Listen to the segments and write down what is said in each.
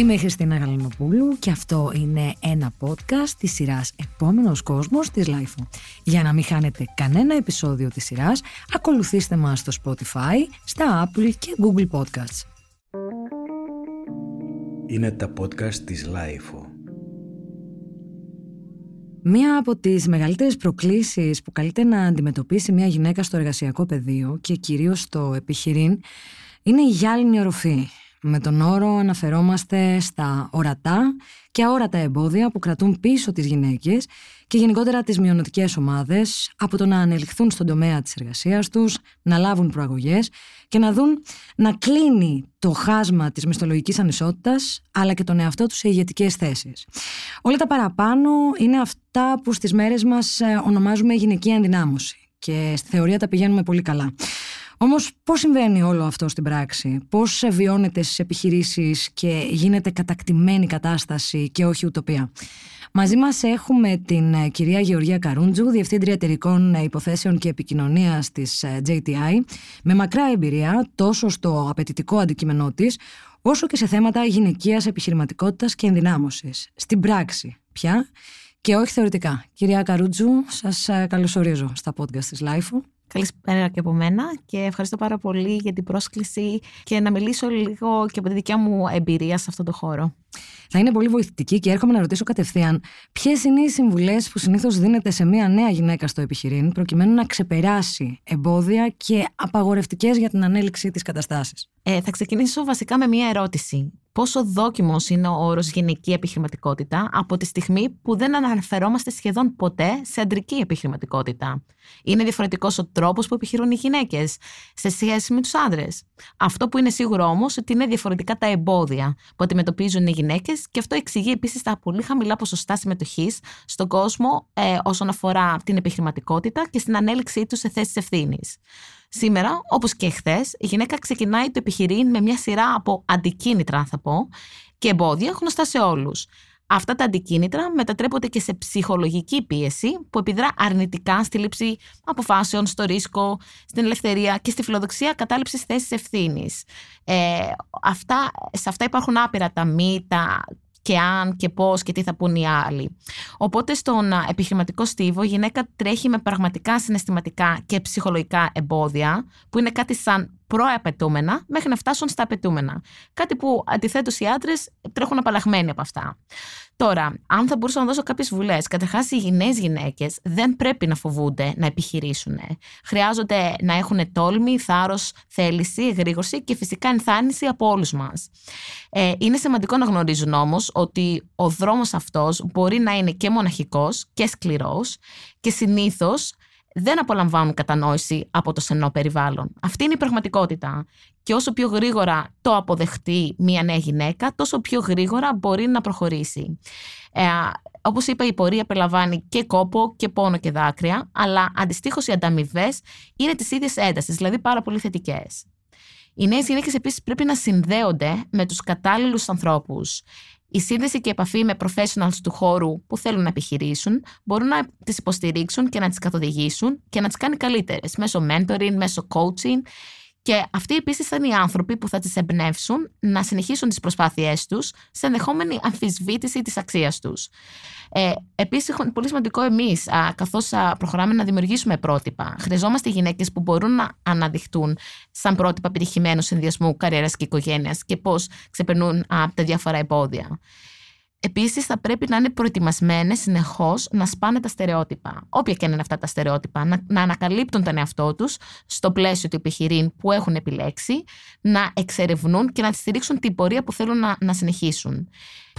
Είμαι η Χριστίνα Γαλανοπούλου και αυτό είναι ένα podcast της σειράς «Επόμενος κόσμος» της LIFO. Για να μην χάνετε κανένα επεισόδιο της σειράς, ακολουθήστε μας στο Spotify, στα Apple και Google Podcasts. Είναι τα podcast της LIFO. Μία από τις μεγαλύτερες προκλήσεις που καλείται να αντιμετωπίσει μια γυναίκα στο εργασιακό πεδίο και κυρίως στο επιχειρήν είναι η γυάλινη οροφή. Με τον όρο αναφερόμαστε στα ορατά και αόρατα εμπόδια που κρατούν πίσω τις γυναίκες και γενικότερα τις μειονοτικές ομάδες από το να ανελιχθούν στον τομέα της εργασίας τους, να λάβουν προαγωγές και να δουν να κλείνει το χάσμα της μισθολογικής ανισότητας αλλά και τον εαυτό τους σε ηγετικές θέσεις. Όλα τα παραπάνω είναι αυτά που στις μέρες μας ε, ονομάζουμε γυναική ενδυνάμωση και στη θεωρία τα πηγαίνουμε πολύ καλά. Όμως, πώς συμβαίνει όλο αυτό στην πράξη, πώς βιώνεται στις επιχειρήσεις και γίνεται κατακτημένη κατάσταση και όχι ουτοπία; Μαζί μας έχουμε την ε, κυρία Γεωργία Καρούντζου, Διευθύντρια Εταιρικών Υποθέσεων και Επικοινωνίας της ε, JTI, με μακρά εμπειρία τόσο στο απαιτητικό αντικείμενό της, όσο και σε θέματα γυναικείας επιχειρηματικότητας και ενδυνάμωσης. Στην πράξη πια και όχι θεωρητικά. Κυρία Καρούντζου, σας ε, καλωσορίζω στα podcast της LIFO. Καλησπέρα και από μένα και ευχαριστώ πάρα πολύ για την πρόσκληση και να μιλήσω λίγο και από τη δικιά μου εμπειρία σε αυτό το χώρο. Θα είναι πολύ βοηθητική και έρχομαι να ρωτήσω κατευθείαν ποιες είναι οι συμβουλές που συνήθως δίνεται σε μια νέα γυναίκα στο επιχειρήν προκειμένου να ξεπεράσει εμπόδια και απαγορευτικές για την ανέλυξη της καταστάσης; Ε, θα ξεκινήσω βασικά με μια ερώτηση πόσο δόκιμος είναι ο όρος γυναική επιχειρηματικότητα από τη στιγμή που δεν αναφερόμαστε σχεδόν ποτέ σε αντρική επιχειρηματικότητα; Είναι διαφορετικός ο τρόπος που επιχειρούν οι γυναίκες σε σχέση με τους άντρε. Αυτό που είναι σίγουρο όμως ότι είναι διαφορετικά τα εμπόδια που αντιμετωπίζουν οι γυναίκες και αυτό εξηγεί επίσης τα πολύ χαμηλά ποσοστά συμμετοχής στον κόσμο ε, όσον αφορά την επιχειρηματικότητα και στην ανέλυξή τους σε θέσεις ευθύνης. Σήμερα, όπως και χθες, η γυναίκα ξεκινάει το επιχειρήν με μια σειρά από αντικίνητρα, θα πω, και εμπόδια γνωστά σε όλους. Αυτά τα αντικίνητρα μετατρέπονται και σε ψυχολογική πίεση που επιδρά αρνητικά στη λήψη αποφάσεων, στο ρίσκο, στην ελευθερία και στη φιλοδοξία κατάληψης θέσης ευθύνης. Ε, αυτά, σε αυτά υπάρχουν άπειρα τα μη, τα και αν και πώς και τι θα πούν οι άλλοι. Οπότε στον επιχειρηματικό στίβο η γυναίκα τρέχει με πραγματικά συναισθηματικά και ψυχολογικά εμπόδια που είναι κάτι σαν προαπαιτούμενα μέχρι να φτάσουν στα απαιτούμενα. Κάτι που αντιθέτως οι άντρες τρέχουν απαλλαγμένοι από αυτά. Τώρα, αν θα μπορούσα να δώσω κάποιες βουλές, καταρχάς οι νέε γυναίκες δεν πρέπει να φοβούνται να επιχειρήσουν. Χρειάζονται να έχουν τόλμη, θάρρος, θέληση, εγρήγορση και φυσικά ενθάρρυνση από όλους μας. Ε, είναι σημαντικό να γνωρίζουν όμως ότι ο δρόμος αυτός μπορεί να είναι και μοναχικός και σκληρός και συνήθως δεν απολαμβάνουν κατανόηση από το σενό περιβάλλον. Αυτή είναι η πραγματικότητα. Και όσο πιο γρήγορα το αποδεχτεί μια νέα γυναίκα, τόσο πιο γρήγορα μπορεί να προχωρήσει. Ε, όπως είπα, η πορεία περιλαμβάνει και κόπο και πόνο και δάκρυα, αλλά αντιστοίχως οι ανταμοιβές είναι τη ίδια έντασης, δηλαδή πάρα πολύ θετικές. Οι νέες γυναίκες επίσης πρέπει να συνδέονται με τους κατάλληλους ανθρώπους. Η σύνδεση και η επαφή με professionals του χώρου που θέλουν να επιχειρήσουν μπορούν να τις υποστηρίξουν και να τις καθοδηγήσουν και να τις κάνει καλύτερες μέσω mentoring, μέσω coaching και αυτοί επίσης θα είναι οι άνθρωποι που θα τις εμπνεύσουν να συνεχίσουν τις προσπάθειές τους σε ενδεχόμενη αμφισβήτηση της αξίας τους. Ε, επίσης, είναι πολύ σημαντικό εμείς, καθώς προχωράμε να δημιουργήσουμε πρότυπα. Χρειαζόμαστε γυναίκες που μπορούν να αναδειχτούν σαν πρότυπα επιτυχημένου συνδυασμού καριέρας και οικογένειας και πώς ξεπερνούν τα διάφορα εμπόδια. Επίσης, θα πρέπει να είναι προετοιμασμένες συνεχώς να σπάνε τα στερεότυπα. Όποια και είναι αυτά τα στερεότυπα, να, να ανακαλύπτουν τον εαυτό τους στο πλαίσιο του επιχειρήν που έχουν επιλέξει, να εξερευνούν και να στηρίξουν την πορεία που θέλουν να, να συνεχίσουν.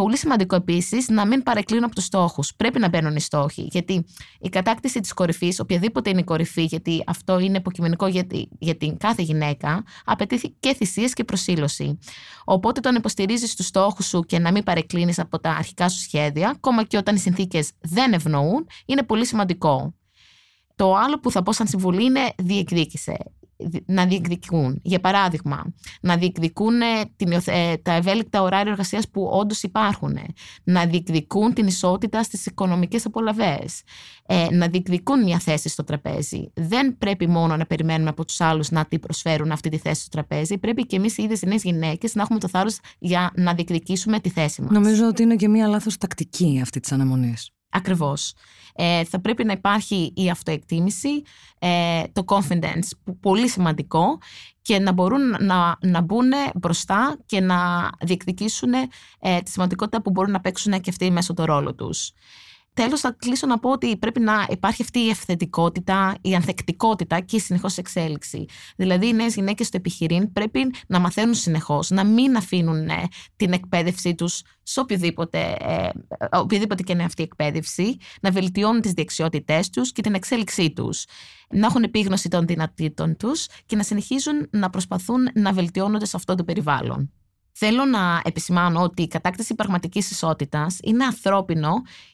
Πολύ σημαντικό επίσης να μην παρεκκλίνουν από τους στόχους. Πρέπει να μπαίνουν οι στόχοι. Γιατί η κατάκτηση της κορυφής, οποιαδήποτε είναι η κορυφή, γιατί αυτό είναι υποκειμενικό για, για την κάθε γυναίκα, απαιτεί και θυσίες και προσήλωση. Οπότε, το να υποστηρίζεις τους στόχους σου και να μην παρεκκλίνεις από τα αρχικά σου σχέδια, ακόμα και όταν οι συνθήκες δεν ευνοούν, είναι πολύ σημαντικό. Το άλλο που θα πω σαν συμβουλή είναι διεκδίκησε. Να διεκδικούν. Για παράδειγμα, να διεκδικούν την, ε, τα ευέλικτα ωράρια εργασίας που όντως υπάρχουν, να διεκδικούν την ισότητα στις οικονομικές απολαυέ, ε, να διεκδικούν μια θέση στο τραπέζι. Δεν πρέπει μόνο να περιμένουμε από τους άλλους να τη προσφέρουν αυτή τη θέση στο τραπέζι. Πρέπει και εμείς οι ίδιες οι νέες γυναίκες να έχουμε το θάρρος για να διεκδικήσουμε τη θέση μας. Νομίζω ότι είναι και μια λάθος τακτική αυτή της αναμονής. Ακριβώς. Ε, θα πρέπει να υπάρχει η αυτοεκτίμηση, ε, το confidence, που, πολύ σημαντικό και να μπορούν να, να μπουν μπροστά και να διεκδικήσουν ε, τη σημαντικότητα που μπορούν να παίξουν και αυτοί μέσω το ρόλο τους. Τέλος, θα κλείσω να πω ότι πρέπει να υπάρχει αυτή η ευθετικότητα, η ανθεκτικότητα και η συνεχώς εξέλιξη. Δηλαδή, οι νέες γυναίκες στο επιχειρήν πρέπει να μαθαίνουν συνεχώς, να μην αφήνουν ε, την εκπαίδευσή τους σε οποιοδήποτε, ε, οποιοδήποτε και είναι αυτή η εκπαίδευση, να βελτιώνουν τις δεξιότητές τους και την εξέλιξή τους, να έχουν επίγνωση των δυνατήτων τους και να συνεχίζουν να προσπαθούν να βελτιώνονται σε αυτό το περιβάλλον. Θέλω να επισημάνω ότι η κατάκτηση πραγματικής ισότητας είναι ανθρώπινο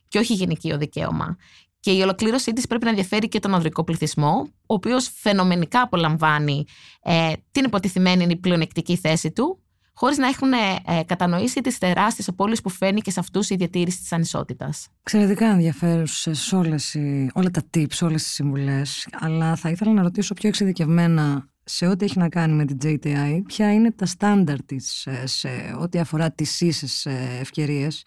και όχι γυναικείο δικαίωμα. Και η ολοκλήρωσή της πρέπει να ενδιαφέρει και τον ανδρικό πληθυσμό, ο οποίος φαινομενικά απολαμβάνει ε, την υποτιθυμένη πλεονεκτική θέση του, χωρίς να έχουν ε, κατανοήσει τις τεράστιες απώλειες που φαίνει και σε αυτούς η διατήρηση της ανισότητας. Εξαιρετικά ενδιαφέρουσες όλα τα tips, όλες τι συμβουλές. Αλλά θα ήθελα να ρωτήσω πιο εξειδικευμένα σε ό,τι έχει να κάνει με την JTI, ποια είναι τα στάνταρ της ε, σε ό,τι αφορά τις ίσες ε, ευκαιρίες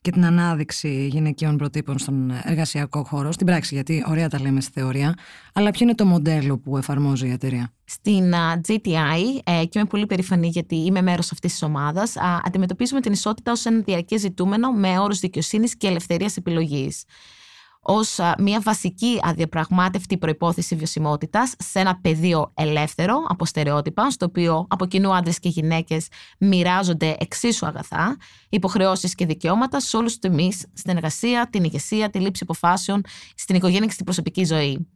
και την ανάδειξη γυναικείων προτύπων στον εργασιακό χώρο, στην πράξη, γιατί ωραία τα λέμε στη θεωρία, αλλά ποιο είναι το μοντέλο που εφαρμόζει η εταιρεία; Στην JTI, ε, και είμαι πολύ περήφανη γιατί είμαι μέρος αυτής της ομάδας, αντιμετωπίζουμε την ισότητα ως ένα διαρκές ζητούμενο με όρους δικαιοσύνης και ελευθερίας επιλογής ως μια βασική αδιαπραγμάτευτη προϋπόθεση βιωσιμότητας σε ένα πεδίο ελεύθερο από στερεότυπα, στο οποίο από κοινού άντρες και γυναίκες μοιράζονται εξίσου αγαθά, υποχρεώσεις και δικαιώματα σε όλους τους τομείς, στην εργασία, την ηγεσία, τη λήψη αποφάσεων, στην οικογένεια και στην προσωπική ζωή.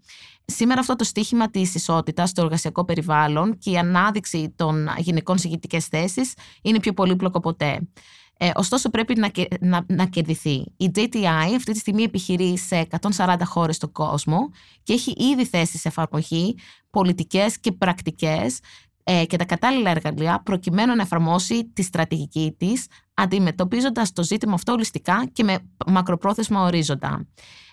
Σήμερα αυτό το στίχημα της ισότητας στο εργασιακό περιβάλλον και η ανάδειξη των γυναικών σε ηγετικές θέσεις είναι πιο πολύπλοκο ποτέ. Ε, ωστόσο, πρέπει να, να, να κερδιθεί. Η JTI αυτή τη στιγμή επιχειρεί σε 140 χώρες στον κόσμο και έχει ήδη θέσεις σε εφαρμογή πολιτικές και πρακτικές ε, και τα κατάλληλα εργαλεία προκειμένου να εφαρμόσει τη στρατηγική της αντιμετωπίζοντας το ζήτημα αυτό ολιστικά και με μακροπρόθεσμα ορίζοντα.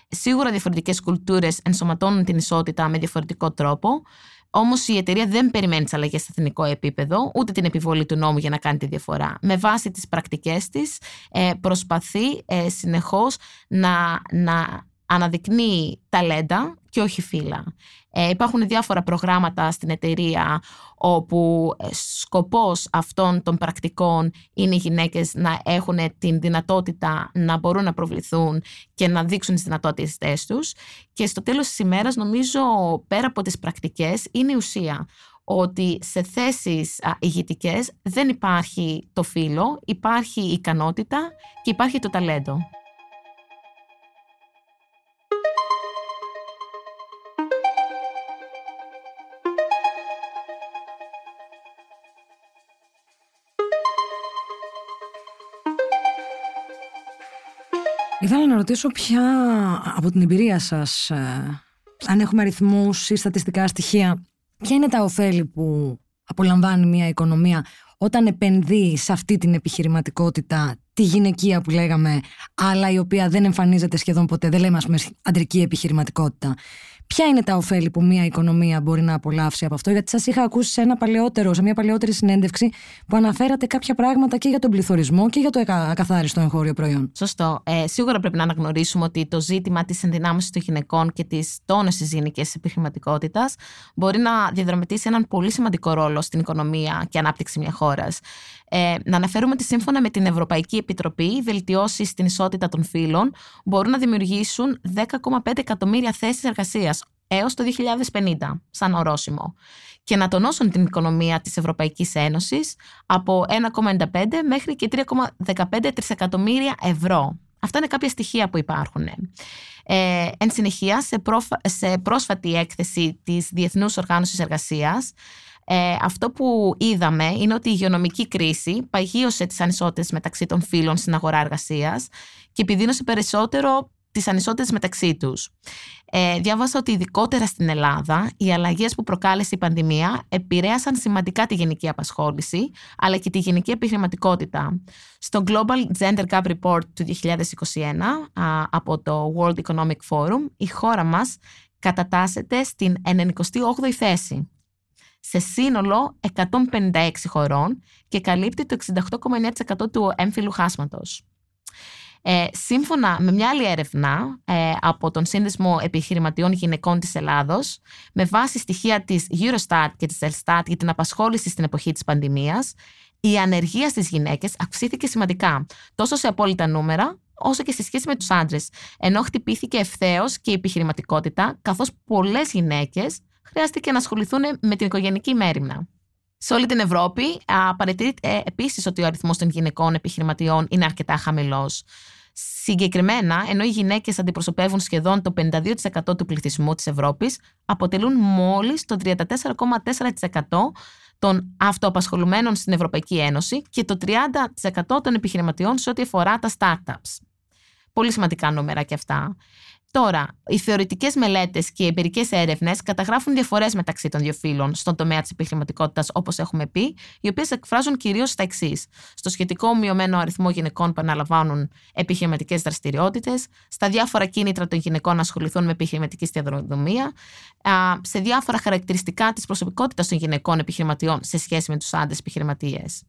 Σίγουρα διαφορετικές κουλτούρες ενσωματώνουν την ισότητα με διαφορετικό τρόπο, Όμως η εταιρεία δεν περιμένει τις αλλαγές σε εθνικό επίπεδο, ούτε την επιβολή του νόμου για να κάνει τη διαφορά. Με βάση τις πρακτικές της, ε, προσπαθεί ε, συνεχώς να, να αναδεικνύει ταλέντα και όχι φύλλα. Ε, υπάρχουν διάφορα προγράμματα στην εταιρεία όπου ε, σκοπός αυτών των πρακτικών είναι οι γυναίκες να έχουν την δυνατότητα να μπορούν να προβληθούν και να δείξουν τις δυνατότητες τους και στο τέλος της ημέρας νομίζω πέρα από τις πρακτικές είναι η ουσία ότι σε θέσεις ηγητικές δεν υπάρχει το φύλλο, υπάρχει η ικανότητα και υπάρχει το ταλέντο. Ήθελα να ρωτήσω ποια από την εμπειρία σας, ε, αν έχουμε αριθμούς ή στατιστικά στοιχεία, ποια είναι τα ωφέλη που απολαμβάνει μια οικονομία όταν επενδύει σε αυτή την επιχειρηματικότητα, τη γυναικεία που λέγαμε, αλλά η οποία δεν εμφανίζεται σχεδόν ποτέ, δεν λέμε ας πούμε αντρική επιχειρηματικότητα. Ποια είναι τα ωφέλη που μια οικονομία μπορεί να απολαύσει από αυτό, γιατί σας είχα ακούσει σε, ένα παλαιότερο, σε μια παλαιότερη συνέντευξη που αναφέρατε κάποια πράγματα και για τον πληθωρισμό και για το ακαθάριστο εγχώριο προϊόν. Σωστό. Ε, σίγουρα πρέπει να αναγνωρίσουμε ότι το ζήτημα της ενδυνάμωσης των γυναικών και της τόνωσης γενικής επιχειρηματικότητας μπορεί να διαδραματίσει έναν πολύ σημαντικό ρόλο στην οικονομία και ανάπτυξη μιας χώρας. Ε, να αναφέρουμε ότι σύμφωνα με την Ευρωπαϊκή Επιτροπή, οι βελτιώσεις στην ισότητα των φύλων μπορούν να δημιουργήσουν 10,5 εκατομμύρια θέσεις εργασίας έως το 2050, σαν ορόσημο, και να τονώσουν την οικονομία της Ευρωπαϊκής Ένωσης από 1,95 μέχρι και 3,15 τρισεκατομμύρια ευρώ. Αυτά είναι κάποια στοιχεία που υπάρχουν. Ε, εν συνεχεία, σε, σε πρόσφατη έκθεση της Διεθνούς Οργάνωσης Εργασίας, ε, αυτό που είδαμε είναι ότι η υγειονομική κρίση παγίωσε τις ανισότητες μεταξύ των φύλων στην αγορά εργασίας και επιδίνωσε περισσότερο τις ανισότητες μεταξύ τους. Ε, διάβασα ότι ειδικότερα στην Ελλάδα οι αλλαγές που προκάλεσε η πανδημία επηρέασαν σημαντικά τη γενική απασχόληση αλλά και τη γενική επιχειρηματικότητα. Στο Global Gender Gap Report του 2021 από το World Economic Forum η χώρα μας κατατάσσεται στην 98η θέση σε σύνολο 156 χωρών και καλύπτει το 68,9% του έμφυλου χάσματος. Ε, σύμφωνα με μια άλλη έρευνα ε, από τον Σύνδεσμο Επιχειρηματιών Γυναικών της Ελλάδος, με βάση στοιχεία της Eurostat και της Elstat για την απασχόληση στην εποχή της πανδημίας, η ανεργία στις γυναίκες αυξήθηκε σημαντικά, τόσο σε απόλυτα νούμερα, όσο και σε σχέση με τους άντρες, ενώ χτυπήθηκε ευθέως και η επιχειρηματικότητα, καθώς πολλές γυναίκες χρειάστηκε να ασχοληθούν με την οικογενική μέρημνα. Σε όλη την Ευρώπη παρατηρείται επίσης ότι ο αριθμός των γυναικών επιχειρηματιών είναι αρκετά χαμηλός. Συγκεκριμένα, ενώ οι γυναίκες αντιπροσωπεύουν σχεδόν το 52% του πληθυσμού της Ευρώπης, αποτελούν μόλις το 34,4% των αυτοαπασχολουμένων στην Ευρωπαϊκή Ένωση και το 30% των επιχειρηματιών σε ό,τι αφορά τα startups. Πολύ σημαντικά νούμερα και αυτά. Τώρα, οι θεωρητικές μελέτες και οι εμπειρικές έρευνες καταγράφουν διαφορές μεταξύ των δύο φύλων στον τομέα της επιχειρηματικότητας, όπως έχουμε πει, οι οποίες εκφράζουν κυρίως τα εξής. Στο σχετικό μειωμένο αριθμό γυναικών που αναλαμβάνουν επιχειρηματικές δραστηριότητες, στα διάφορα κίνητρα των γυναικών να ασχοληθούν με επιχειρηματική σταδιοδρομία, σε διάφορα χαρακτηριστικά της προσωπικότητας των γυναικών επιχειρηματιών σε σχέση με τους άντρες επιχειρηματίες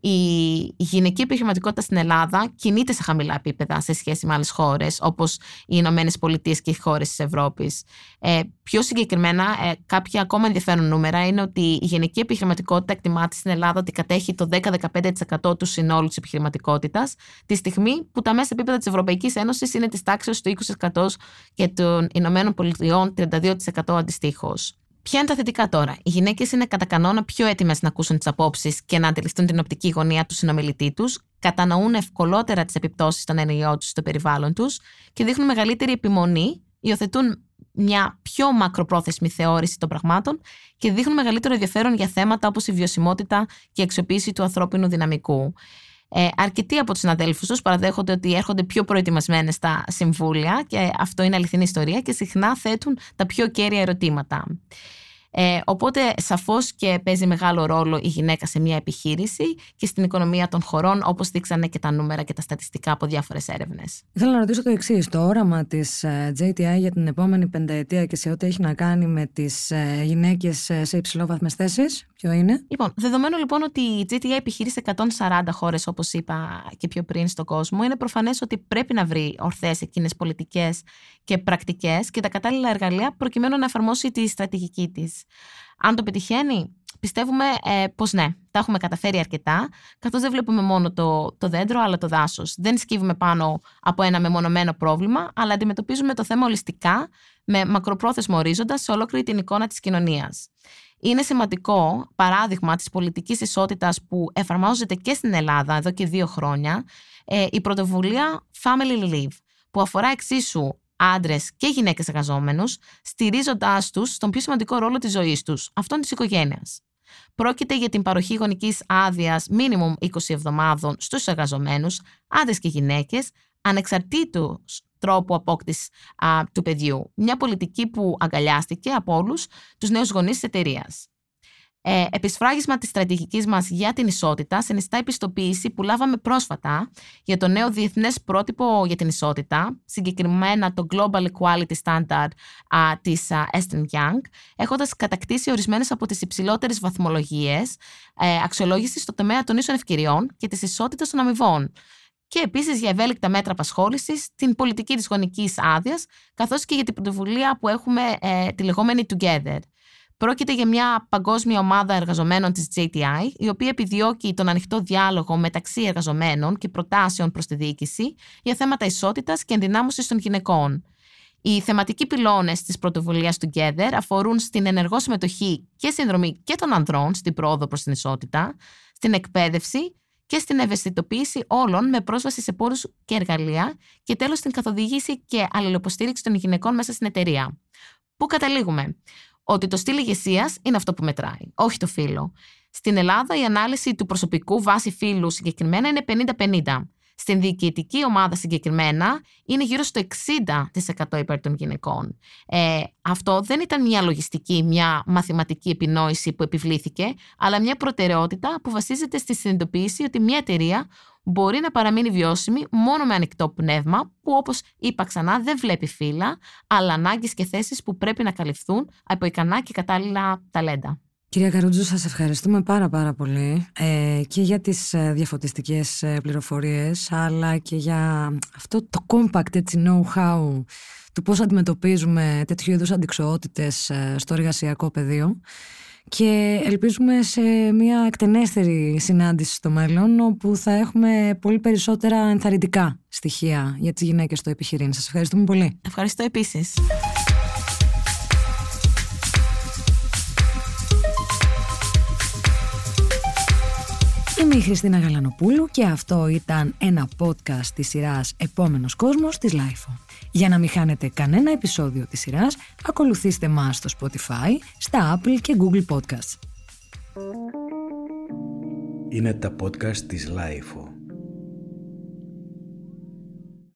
η γυναική επιχειρηματικότητα στην Ελλάδα κινείται σε χαμηλά επίπεδα σε σχέση με άλλες χώρες, όπως οι Ηνωμένες Πολιτείες και οι χώρες της Ευρώπης. Ε, πιο συγκεκριμένα, ε, κάποια ακόμα ενδιαφέρον νούμερα είναι ότι η γυναική επιχειρηματικότητα εκτιμάται στην Ελλάδα ότι κατέχει το 10-15% του συνόλου της επιχειρηματικότητας, τη στιγμή που τα μέσα επίπεδα της Ευρωπαϊκής Ένωσης είναι της τάξης του 20% και των Ηνωμένων Πολιτειών 32% αντιστοίχως. Ποια είναι τα θετικά τώρα; Οι γυναίκες είναι κατά κανόνα πιο έτοιμες να ακούσουν τις απόψεις και να αντιληφθούν την οπτική γωνία του συνομιλητή τους, κατανοούν ευκολότερα τις επιπτώσεις των ενεργειών τους στο περιβάλλον τους και δείχνουν μεγαλύτερη επιμονή, υιοθετούν μια πιο μακροπρόθεσμη θεώρηση των πραγμάτων και δείχνουν μεγαλύτερο ενδιαφέρον για θέματα όπως η βιωσιμότητα και η αξιοποίηση του ανθρώπινου δυναμικού. Ε, αρκετοί από τους συναδέλφους τους παραδέχονται ότι έρχονται πιο προετοιμασμένες στα συμβούλια και αυτό είναι αληθινή ιστορία και συχνά θέτουν τα πιο κέρια ερωτήματα. Ε, οπότε σαφώς και παίζει μεγάλο ρόλο η γυναίκα σε μια επιχείρηση και στην οικονομία των χωρών, όπως δείξανε και τα νούμερα και τα στατιστικά από διάφορες έρευνες. Θέλω να ρωτήσω το εξής. Το όραμα της ε, JTI για την επόμενη πενταετία και σε ό,τι έχει να κάνει με τις ε, γυναίκες ε, σε υψηλόβαθμες θέσεις, ποιο είναι; Λοιπόν, δεδομένου λοιπόν ότι η JTI επιχειρεί σε 140 χώρες, όπως είπα και πιο πριν στον κόσμο, είναι προφανές ότι πρέπει να βρει ορθές εκείνες πολιτικές και πρακτικές και τα κατάλληλα εργαλεία προκειμένου να εφαρμόσει τη στρατηγική της. Αν το πετυχαίνει, πιστεύουμε ε, πως ναι, τα έχουμε καταφέρει αρκετά, καθώς δεν βλέπουμε μόνο το, το δέντρο, αλλά το δάσος. Δεν σκύβουμε πάνω από ένα μεμονωμένο πρόβλημα, αλλά αντιμετωπίζουμε το θέμα ολιστικά, με μακροπρόθεσμο ορίζοντα σε ολόκληρη την εικόνα της κοινωνίας. Είναι σημαντικό παράδειγμα της πολιτικής ισότητας που εφαρμόζεται και στην Ελλάδα εδώ και δύο χρόνια ε, η πρωτοβουλία Family Leave που αφορά εξίσου άντρες και γυναίκες εργαζόμενους, στηρίζοντάς τους στον πιο σημαντικό ρόλο της ζωής τους, αυτόν της οικογένειας. Πρόκειται για την παροχή γονικής άδειας μίνιμουμ 20 εβδομάδων στους εργαζομένους, άντρες και γυναίκες, ανεξαρτήτου τρόπου απόκτησης του παιδιού. Μια πολιτική που αγκαλιάστηκε από όλους τους νέους γονείς της εταιρείας. Ε, επισφράγισμα της στρατηγικής μας για την ισότητα συνιστά επιστοποίηση που λάβαμε πρόσφατα για το νέο διεθνές πρότυπο για την ισότητα, συγκεκριμένα το Global Equality Standard α, της α, Esther Young, έχοντας κατακτήσει ορισμένες από τις υψηλότερες βαθμολογίες ε, αξιολόγησης στο τομέα των ίσων ευκαιριών και της ισότητας των αμοιβών και επίσης για ευέλικτα μέτρα απασχόλησης, την πολιτική της γονικής άδειας, καθώς και για την πρωτοβουλία που έχουμε ε, τη λεγόμενη Together. Πρόκειται για μια παγκόσμια ομάδα εργαζομένων της JTI, η οποία επιδιώκει τον ανοιχτό διάλογο μεταξύ εργαζομένων και προτάσεων προς τη διοίκηση για θέματα ισότητας και ενδυνάμωσης των γυναικών. Οι θεματικοί πυλώνες της πρωτοβουλίας Together αφορούν στην ενεργό συμμετοχή και συνδρομή και των ανδρών στην πρόοδο προς την ισότητα, στην εκπαίδευση και στην ευαισθητοποίηση όλων με πρόσβαση σε πόρους και εργαλεία και τέλος στην καθοδήγηση και αλληλοποστήριξη των γυναικών μέσα στην εταιρεία. Πού καταλήγουμε; Ότι το στυλ ηγεσίας είναι αυτό που μετράει, όχι το φύλλο. Στην Ελλάδα η ανάλυση του προσωπικού βάση φύλου συγκεκριμένα είναι 50-50. Στην διοικητική ομάδα συγκεκριμένα είναι γύρω στο 60% υπέρ των γυναικών. Ε, αυτό δεν ήταν μια λογιστική, μια μαθηματική επινόηση που επιβλήθηκε, αλλά μια προτεραιότητα που βασίζεται στη συνειδητοποίηση ότι μια εταιρεία μπορεί να παραμείνει βιώσιμη μόνο με ανοιχτό πνεύμα, που όπως είπα ξανά δεν βλέπει φύλλα, αλλά ανάγκες και θέσεις που πρέπει να καλυφθούν από ικανά και κατάλληλα ταλέντα. Κυρία Καρούτζου, σας ευχαριστούμε πάρα πάρα πολύ ε, και για τις ε, διαφωτιστικές ε, πληροφορίες αλλά και για αυτό το compact έτσι, know-how του πώς αντιμετωπίζουμε τέτοιου είδους αντικσοότητες ε, στο εργασιακό πεδίο και ελπίζουμε σε μια εκτενέστερη συνάντηση στο μέλλον όπου θα έχουμε πολύ περισσότερα ενθαρρυντικά στοιχεία για τις γυναίκες στο επιχειρήν. Σας ευχαριστούμε πολύ. Ευχαριστώ επίσης. Είμαι η Χριστίνα Γαλανοπούλου και αυτό ήταν ένα podcast της σειράς «Επόμενος κόσμος» της LIFO. Για να μην χάνετε κανένα επεισόδιο της σειράς, ακολουθήστε μας στο Spotify, στα Apple και Google Podcasts. Είναι τα podcast της LIFO.